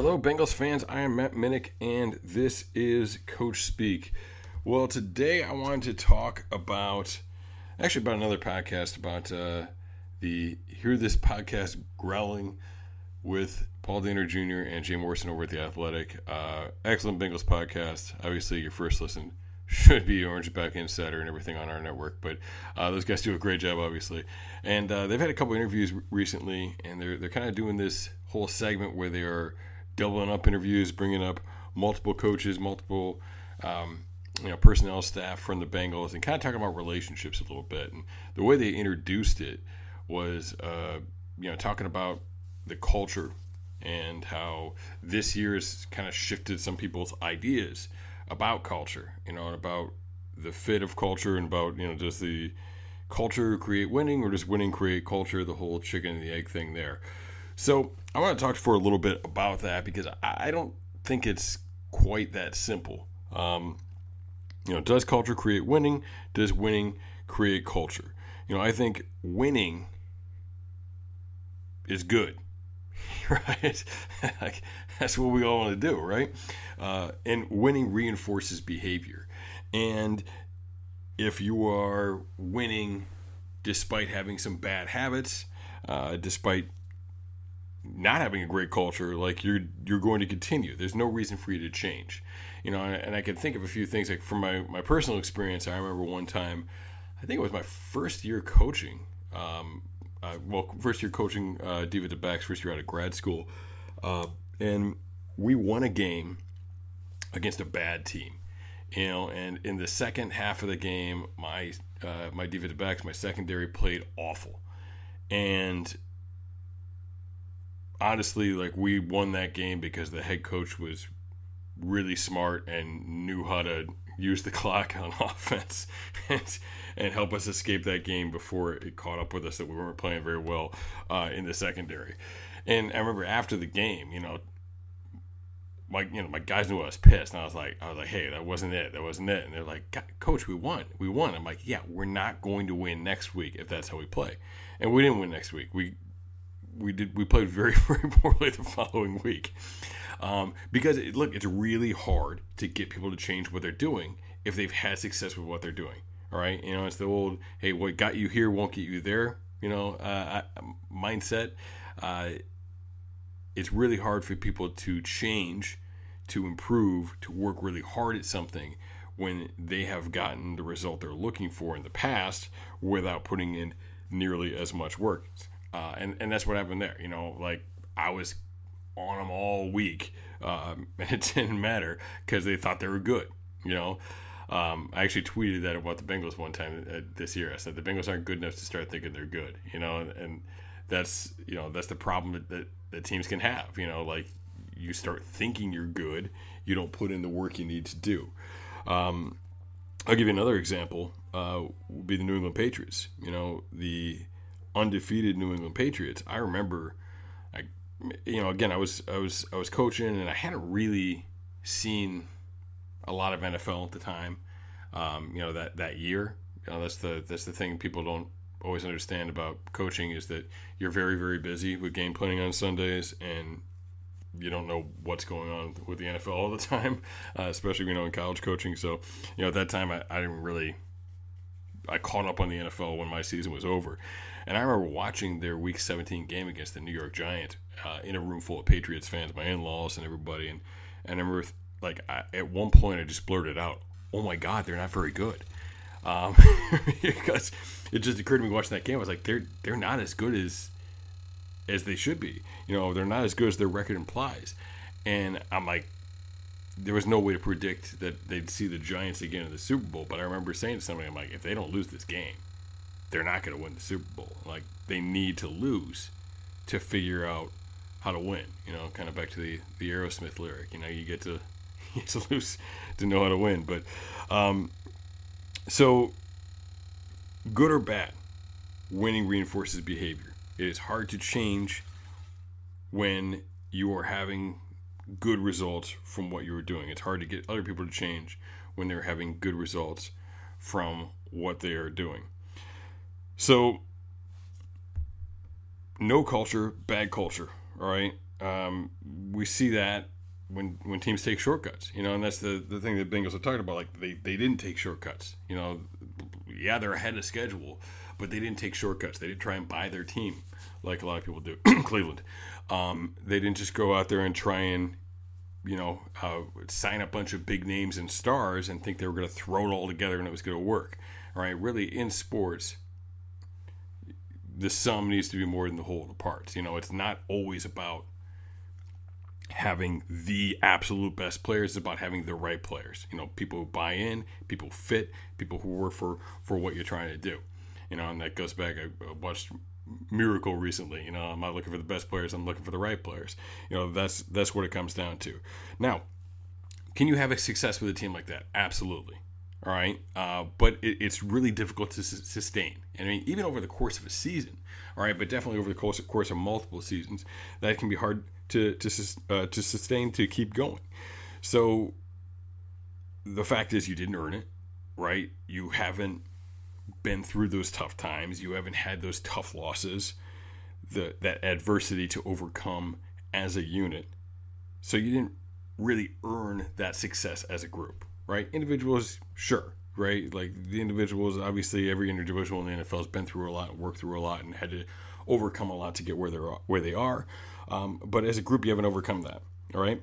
Hello, Bengals fans. I am Matt Minnick, and this is Coach Speak. Well, today I wanted to talk about, actually, about another podcast about uh, the Hear This Podcast Growling with Paul Dehner Jr. and Jay Morrison over at The Athletic. Uh, excellent Bengals podcast. Obviously, your first listen should be Orange Back Insider and everything on our network, but uh, those guys do a great job, obviously. And uh, they've had a couple interviews recently, and they're, they're kind of doing this whole segment where they are doubling up interviews, bringing up multiple coaches, multiple um, you know personnel staff from the Bengals, and kind of talking about relationships a little bit. And the way they introduced it was, uh, you know, talking about the culture and how this year has kind of shifted some people's ideas about culture, you know, and about the fit of culture and about you know does the culture create winning or does winning create culture? The whole chicken and the egg thing there. So I want to talk for a little bit about that because I don't think it's quite that simple. Um, you know, does culture create winning? Does winning create culture? You know, I think winning is good, right? like, that's what we all want to do, right? Uh, and winning reinforces behavior. And if you are winning despite having some bad habits, uh, despite not having a great culture, like you're you're going to continue. There's no reason for you to change, you know. And, I can think of a few things like from my my personal experience. I remember one time, I think it was my first year coaching. Um, uh, well, first year coaching uh, defensive backs first year out of grad school, uh, and we won a game against a bad team. You know, and in the second half of the game, my uh, my defensive backs my secondary played awful, and honestly, like we won that game because the head coach was really smart and knew how to use the clock on offense and, and help us escape that game before it caught up with us that we weren't playing very well uh, in the secondary. And I remember after the game, you know, my you know my guys knew I was pissed, and I was like, I was like, hey, that wasn't it, that wasn't it. And they're like, Coach, we won, we won. I'm like, yeah, we're not going to win next week if that's how we play, and we didn't win next week. We we did we played very very poorly the following week. Um, because it, look it's really hard to get people to change what they're doing if they've had success with what they're doing all right? You know it's the old hey what got you here won't get you there you know uh, mindset. Uh, it's really hard for people to change to improve to work really hard at something when they have gotten the result they're looking for in the past without putting in nearly as much work uh, and and that's what happened there. You know, like I was on them all week, um, and it didn't matter because they thought they were good. You know, um, I actually tweeted that about the Bengals one time uh, this year. I said the Bengals aren't good enough to start thinking they're good. You know, and, and that's you know that's the problem that, that, that teams can have. You know, like you start thinking you're good, you don't put in the work you need to do. Um, I'll give you another example. Uh, would be the New England Patriots. You know, the undefeated New England Patriots, I remember, I, you know, again, I was I was I was coaching, and I hadn't really seen a lot of NFL at the time. Um, you know that that year, You know, that's the that's the thing people don't always understand about coaching is that you're very very busy with game planning on Sundays and you don't know what's going on with the NFL all the time, uh, especially you know in college coaching. So you know at that time I, I didn't really I caught up on the NFL when my season was over, and I remember watching their Week 17 game against the New York Giants uh, in a room full of Patriots fans, my in-laws and everybody, and and I remember like I, at one point I just blurted out, "Oh my God, they're not very good," um, because it just occurred to me watching that game. I was like, they're they're not as good as as they should be. You know, they're not as good as their record implies. And I'm like, there was no way to predict that they'd see the Giants again in the Super Bowl. But I remember saying to somebody, I'm like, if they don't lose this game, they're not going to win the Super Bowl. Like, they need to lose to figure out how to win. You know, kind of back to the, the Aerosmith lyric. You know, you get to you get to lose to know how to win. But um, so good or bad, winning reinforces behavior. It is hard to change when you are having good results from what you are doing. It's hard to get other people to change when they're having good results from what they are doing. So, no culture, bad culture. All right, um, we see that when when teams take shortcuts, you know, and that's the the thing that Bengals are talking about. Like they they didn't take shortcuts. You know, yeah, they're ahead of schedule, but they didn't take shortcuts. They didn't try and buy their team like a lot of people do. Cleveland, um, they didn't just go out there and try and you know uh, sign a bunch of big names and stars and think they were going to throw it all together and it was going to work. All right, really in sports, the sum needs to be more than the whole of the parts. You know, it's not always about having the absolute best players. It's about having the right players. You know, people who buy in, people fit, people who work for for what you're trying to do. You know, and that goes back. I watched Miracle recently. You know, I'm not looking for the best players. I'm looking for the right players. You know, that's that's what it comes down to. Now, can you have a success with a team like that? Absolutely. All right, uh, but it, it's really difficult to su- sustain. I mean, even over the course of a season. All right, but definitely over the course, course of multiple seasons, that can be hard to to uh, to sustain to keep going. So the fact is, you didn't earn it, right? You haven't been through those tough times. You haven't had those tough losses, the that adversity to overcome as a unit. So you didn't really earn that success as a group, right? Individuals, sure, right? Like the individuals, obviously, every individual in the NFL has been through a lot, worked through a lot, and had to overcome a lot to get where they're where they are. Um, but as a group, you haven't overcome that. All right.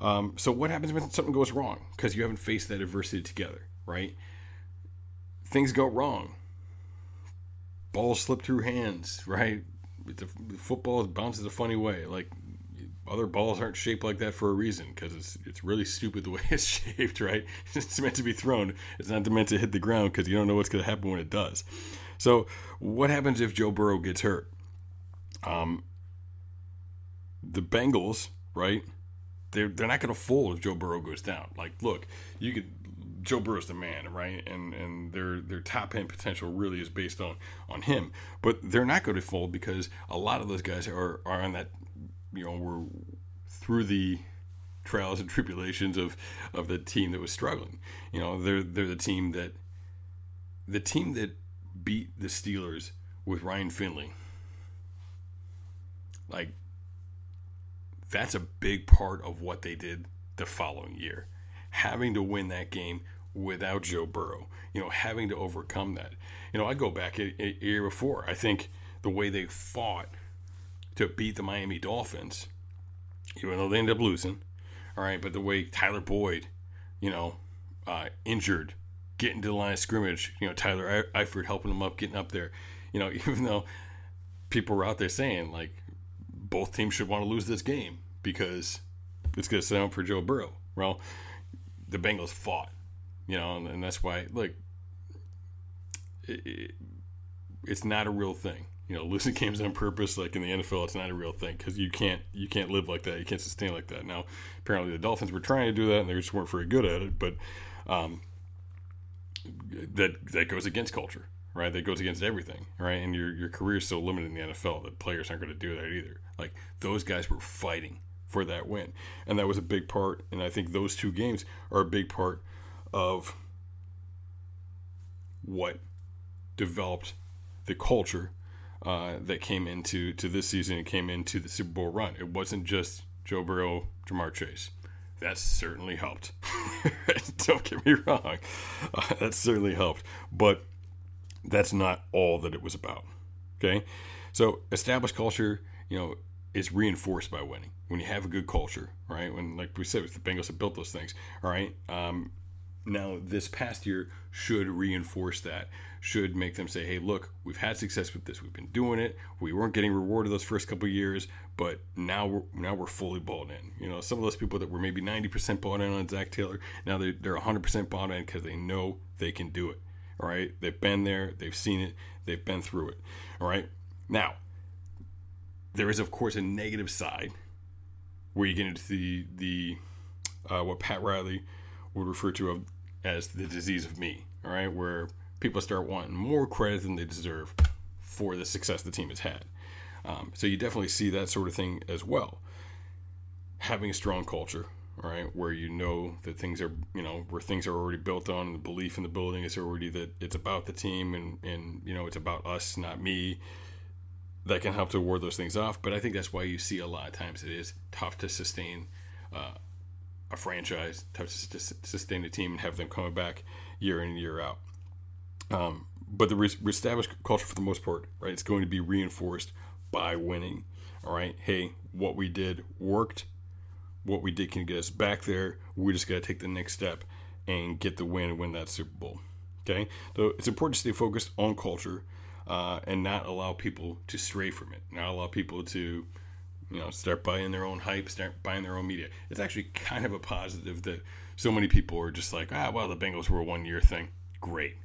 Um, so what happens when something goes wrong? Because you haven't faced that adversity together, right? Things go wrong. Balls slip through hands, right? The, football bounces a funny way. Like other balls aren't shaped like that for a reason because it's it's really stupid the way it's shaped, right? It's meant to be thrown. It's not meant to hit the ground because you don't know what's going to happen when it does. So, what happens if Joe Burrow gets hurt? Um, the Bengals, right? They're they're not going to fold if Joe Burrow goes down. Like, look, you could Joe Burrow's the man, right? And and their their top end potential really is based on on him. But they're not going to fold because a lot of those guys are are on that, you know, were through the trials and tribulations of of the team that was struggling. You know, they're they're the team that the team that beat the Steelers with Ryan Finley. Like that's a big part of what they did the following year. Having to win that game without Joe Burrow, you know, having to overcome that. You know, I go back a, a year before. I think the way they fought to beat the Miami Dolphins, even though they ended up losing, all right, but the way Tyler Boyd, you know, uh, injured, getting to the line of scrimmage, you know, Tyler Eifert helping him up, getting up there, you know, even though people were out there saying, like, both teams should want to lose this game because it's going to set up for Joe Burrow. Well, the Bengals fought, you know, and, and that's why, look, it, it, it's not a real thing. You know, losing games on purpose, like in the NFL, it's not a real thing because you can't you can't live like that. You can't sustain like that. Now, apparently, the Dolphins were trying to do that, and they just weren't very good at it. But um, that that goes against culture right? That goes against everything, right? And your your career is so limited in the NFL that players aren't going to do that either. Like those guys were fighting for that win, and that was a big part. And I think those two games are a big part of what developed the culture uh, that came into to this season and came into the Super Bowl run. It wasn't just Joe Burrow, Ja'Marr Chase. That certainly helped. Don't get me wrong. Uh, that certainly helped. But that's not all that it was about. Okay? So, established culture, you know, is reinforced by winning. When you have a good culture, right? When, like we said, the Bengals have built those things, all right? Um, now, this past year should reinforce that, should make them say, hey, look, we've had success with this. We've been doing it. We weren't getting rewarded those first couple years, but now we're, now we're fully bought in. You know, some of those people that were maybe 90% bought in on Zac Taylor, now they're, they're 100% bought in because they know they can do it. All right. They've been there, they've seen it, they've been through it. All right. Now, there is, of course, a negative side where you get into the, the uh, what Pat Riley would refer to as the disease of me. All right. Where people start wanting more credit than they deserve for the success the team has had. Um, so you definitely see that sort of thing as well. Having a strong culture, right, where you know that things are, you know, where things are already built on, the belief in the building is already that it's about the team and and you know it's about us, not me. That can help to ward those things off, but I think that's why you see a lot of times it is tough to sustain uh, a franchise, to sustain a team and have them coming back year in and year out. Um, but the re- established culture, for the most part, right, it's going to be reinforced by winning. All right, hey, what we did worked what we did can get us back there. We just got to take the next step and get the win and win that Super Bowl. Okay, so it's important to stay focused on culture uh, and not allow people to stray from it. Not allow people to, you know, start buying their own hype, start buying their own media. It's actually kind of a positive that so many people are just like, ah, well, the Bengals were a one year thing. Great.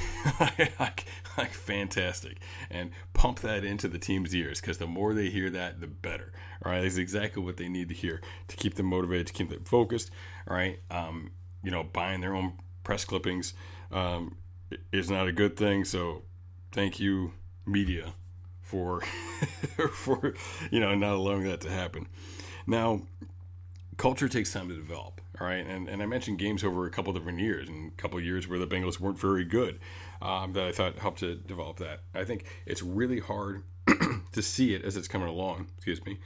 like, like fantastic. And pump that into the team's ears because the more they hear that the better. All right? That's exactly what they need to hear to keep them motivated to keep them focused. All right? Um, you know buying their own press clippings um, is not a good thing. So thank you media for for you know not allowing that to happen now culture takes time to develop all right, and, and I mentioned games over a couple different years, and a couple years where the Bengals weren't very good um, that I thought helped to develop that. I think it's really hard to see it as it's coming along. Excuse me,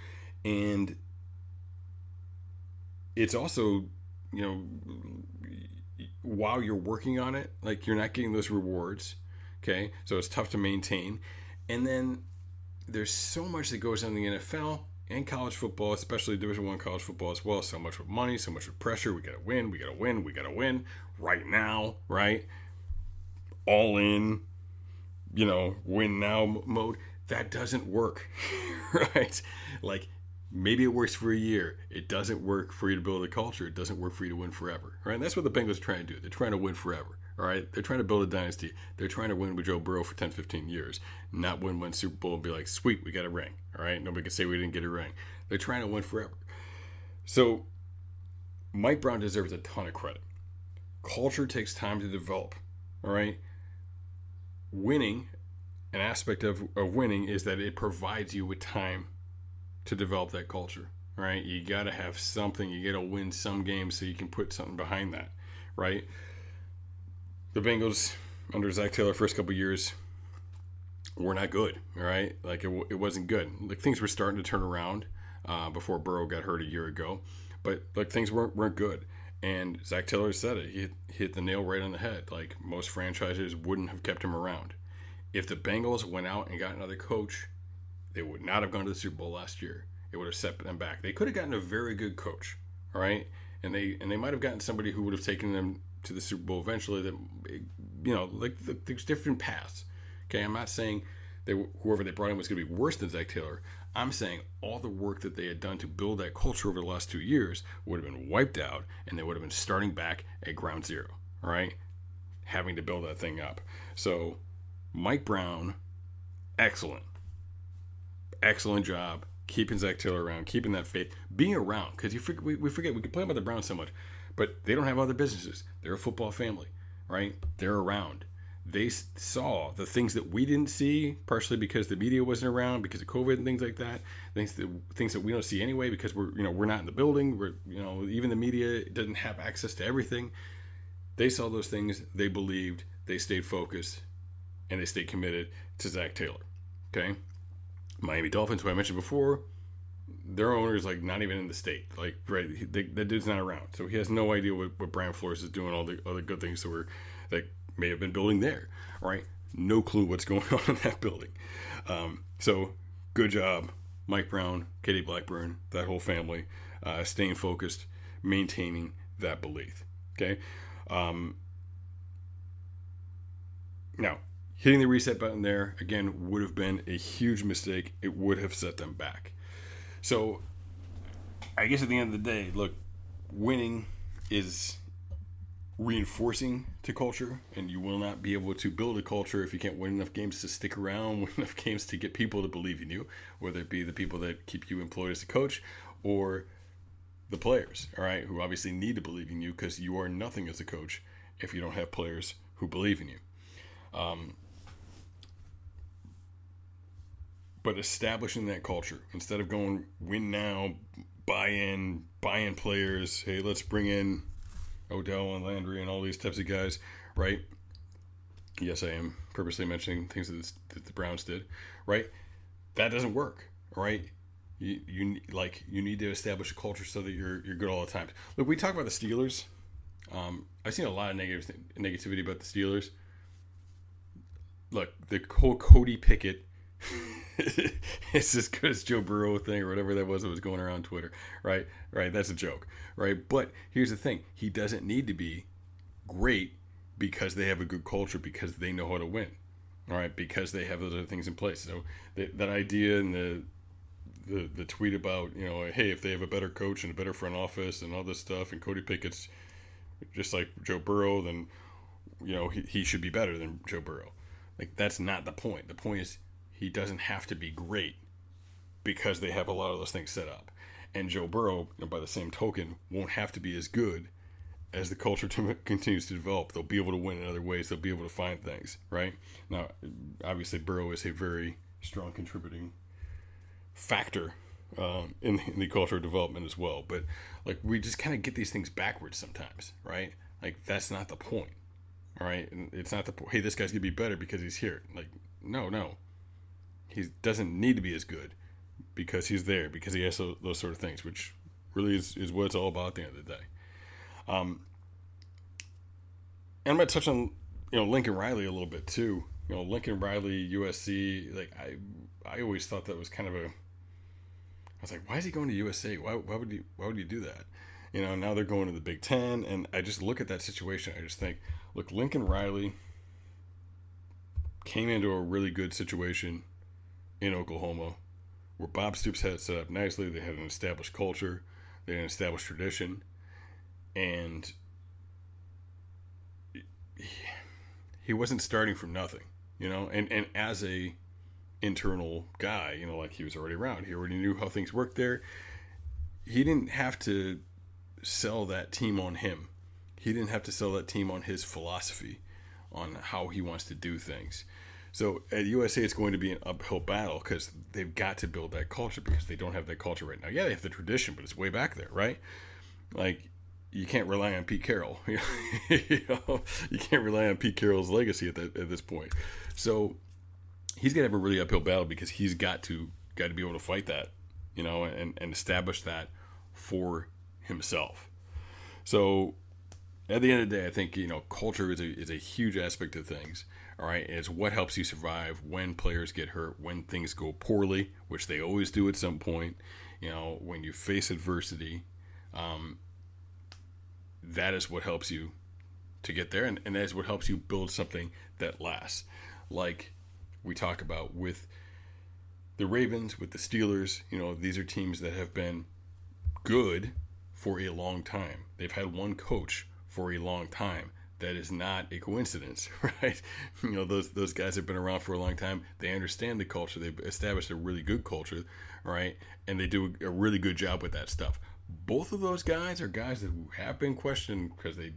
and it's also you know while you're working on it, like you're not getting those rewards. Okay, so it's tough to maintain, and then there's so much that goes on in the NFL and college football, especially Division One college football as well. So much with money, so much with pressure. We gotta win. We gotta win. We gotta win right now. Right, all in. You know, win now mode. That doesn't work. right, like maybe it works for a year. It doesn't work for you to build a culture. It doesn't work for you to win forever. Right, and that's what the Bengals are trying to do. They're trying to win forever. All right, they're trying to build a dynasty. They're trying to win with Joe Burrow for 10, 15 years, not win one Super Bowl and be like, sweet, we got a ring. All right, nobody can say we didn't get a ring. They're trying to win forever. So, Mike Brown deserves a ton of credit. Culture takes time to develop. All right, winning, an aspect of, of winning is that it provides you with time to develop that culture. Right, you got to have something. You got to win some games so you can put something behind that. Right the Bengals under Zac Taylor first couple years were not good. All right, like it, it wasn't good. Like things were starting to turn around uh, before Burrow got hurt a year ago, but like things weren't weren't good. And Zac Taylor said it. He hit, hit the nail right on the head. Like most franchises wouldn't have kept him around. If the Bengals went out and got another coach, they would not have gone to the Super Bowl last year. It would have set them back. They could have gotten a very good coach, all right, and they and they might have gotten somebody who would have taken them to the Super Bowl eventually. That you know, like there's different paths. Okay, I'm not saying that whoever they brought in was going to be worse than Zac Taylor. I'm saying all the work that they had done to build that culture over the last two years would have been wiped out, and they would have been starting back at ground zero. Right, having to build that thing up. So, Mike Brown, excellent, excellent job keeping Zac Taylor around, keeping that faith, being around. Because you forget, we, we forget we complain about the Browns so much, but they don't have other businesses. They're a football family, right? They're around. They saw the things that we didn't see, partially because the media wasn't around, because of COVID and things like that. Things that things that we don't see anyway, because we're you know we're not in the building. We're you know even the media doesn't have access to everything. They saw those things. They believed. They stayed focused, and they stayed committed to Zac Taylor. Okay, Miami Dolphins, who I mentioned before, their owner is like not even in the state. Like, right, they, that dude's not around, so he has no idea what, what Brian Flores is doing. All the other good things that were that may have been building there. Right, no clue what's going on in that building. Um, so, good job, Mike Brown, Katie Blackburn, that whole family, uh, staying focused, maintaining that belief. Okay. Um, now, hitting the reset button there again would have been a huge mistake. It would have set them back. So, I guess at the end of the day, look, winning is reinforcing to culture, and you will not be able to build a culture if you can't win enough games to stick around, win enough games to get people to believe in you, whether it be the people that keep you employed as a coach or the players, all right, who obviously need to believe in you because you are nothing as a coach if you don't have players who believe in you. Um, but establishing that culture instead of going win now, buy in, buy in players. Hey, let's bring in Odell and Landry and all these types of guys, right? Yes, I am purposely mentioning things that, that the Browns did, right? That doesn't work, right? You, you like you need to establish a culture so that you're you're good all the time. Look, we talk about the Steelers. Um, I've seen a lot of negative negativity about the Steelers. Look, the whole Cody Pickett it's as good as Joe Burrow thing or whatever that was that was going around Twitter, right? Right, that's a joke, right? But here's the thing: he doesn't need to be great because they have a good culture because they know how to win, all right? Because they have those other things in place. So that, that idea and the the the tweet about you know, hey, if they have a better coach and a better front office and all this stuff, and Cody Pickett's just like Joe Burrow, then you know he, he should be better than Joe Burrow. Like that's not the point. The point is he doesn't have to be great because they have a lot of those things set up. And Joe Burrow, by the same token, won't have to be as good as the culture to, continues to develop. They'll be able to win in other ways. They'll be able to find things, right? Now, obviously, Burrow is a very strong contributing factor um, in, in the cultural development as well. But like we just kind of get these things backwards sometimes, right? Like that's not the point, all right? And it's not the. Hey, this guy's gonna be better because he's here. Like no, no, he doesn't need to be as good because he's there because he has those, those sort of things, which really is, is what it's all about at the end of the day. Um, and I'm gonna touch on you know Lincoln Riley a little bit too. You know Lincoln Riley, USC. Like I, I always thought that was kind of a. I was like, why is he going to USA? Why, why would he? Why would he do that? You know, now they're going to the Big Ten, and I just look at that situation. I just think, look, Lincoln Riley came into a really good situation in Oklahoma, where Bob Stoops had it set up nicely. They had an established culture, they had an established tradition, and he wasn't starting from nothing, you know. And and as a internal guy, you know, like he was already around, he already knew how things worked there. He didn't have to sell that team on him. He didn't have to sell that team on his philosophy, on how he wants to do things. So at USA, it's going to be an uphill battle because they've got to build that culture because they don't have that culture right now. Yeah, they have the tradition, but it's way back there, right? Like you can't rely on Pete Carroll. you know, you can't rely on Pete Carroll's legacy at that at this point. So he's gonna have a really uphill battle because he's got to got to be able to fight that, you know, and and establish that for himself. So at the end of the day, I think you know culture is a is a huge aspect of things all right, it's what helps you survive when players get hurt, when things go poorly, which they always do at some point. You know, when you face adversity, um, that is what helps you to get there, and, and that is what helps you build something that lasts. Like we talk about with the Ravens, with the Steelers, you know, these are teams that have been good for a long time. They've had one coach for a long time that is not a coincidence, right? You know, those those guys have been around for a long time. They understand the culture. They've established a really good culture, right? And they do a really good job with that stuff. Both of those guys are guys that have been questioned because they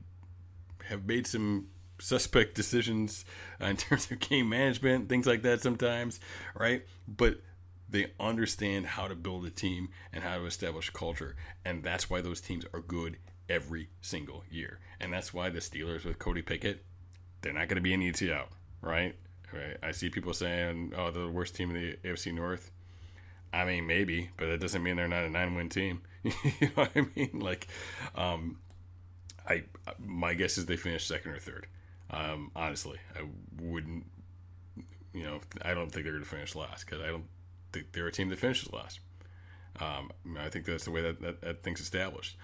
have made some suspect decisions uh, in terms of game management, things like that sometimes, right? But they understand how to build a team and how to establish culture, and that's why those teams are good every single year. And that's why the Steelers with Cody Pickett, they're not going to be an easy out, right? Right? I see people saying, "Oh, they're the worst team in the AFC North." I mean, maybe, but that doesn't mean they're not a nine-win team. you know what I mean? Like, um, I my guess is they finish second or third. Um, honestly, I wouldn't. You know, I don't think they're going to finish last because I don't think they're a team that finishes last. Um, I think that's the way that, that, that thing's established.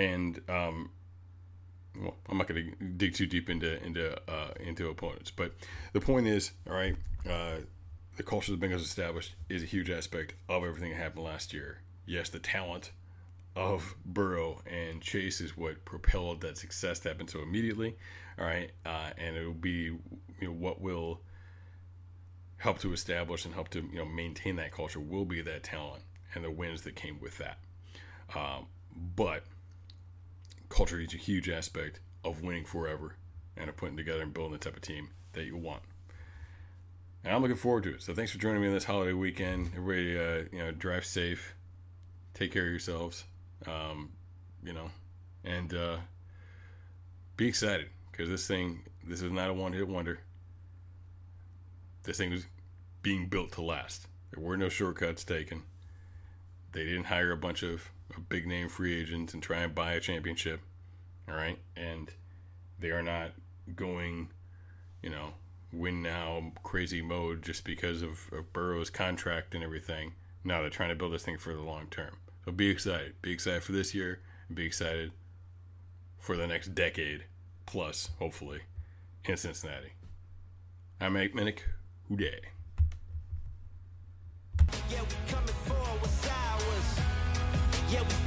And um, well, I'm not going to dig too deep into into uh, into opponents, but the point is, all right, uh, the culture the Bengals established is a huge aspect of everything that happened last year. Yes, the talent of Burrow and Chase is what propelled that success to happen so immediately. All right, uh, and it will be you know what will help to establish and help to you know maintain that culture will be that talent and the wins that came with that. Um, but culture is a huge aspect of winning forever and of putting together and building the type of team that you want. And I'm looking forward to it. So thanks for joining me on this holiday weekend. Everybody, uh, you know, drive safe, take care of yourselves, um, you know, and uh, be excited because this thing, this is not a one-hit wonder. This thing is being built to last. There were no shortcuts taken. They didn't hire a bunch of big name free agents and try and buy a championship. All right. And they are not going, you know, win now crazy mode just because of, of Burrow's contract and everything. Now they're trying to build this thing for the long term. So be excited. Be excited for this year and be excited for the next decade plus, hopefully, in Cincinnati. I'm Mike Minnick. Who Dey. Yeah, yeah, we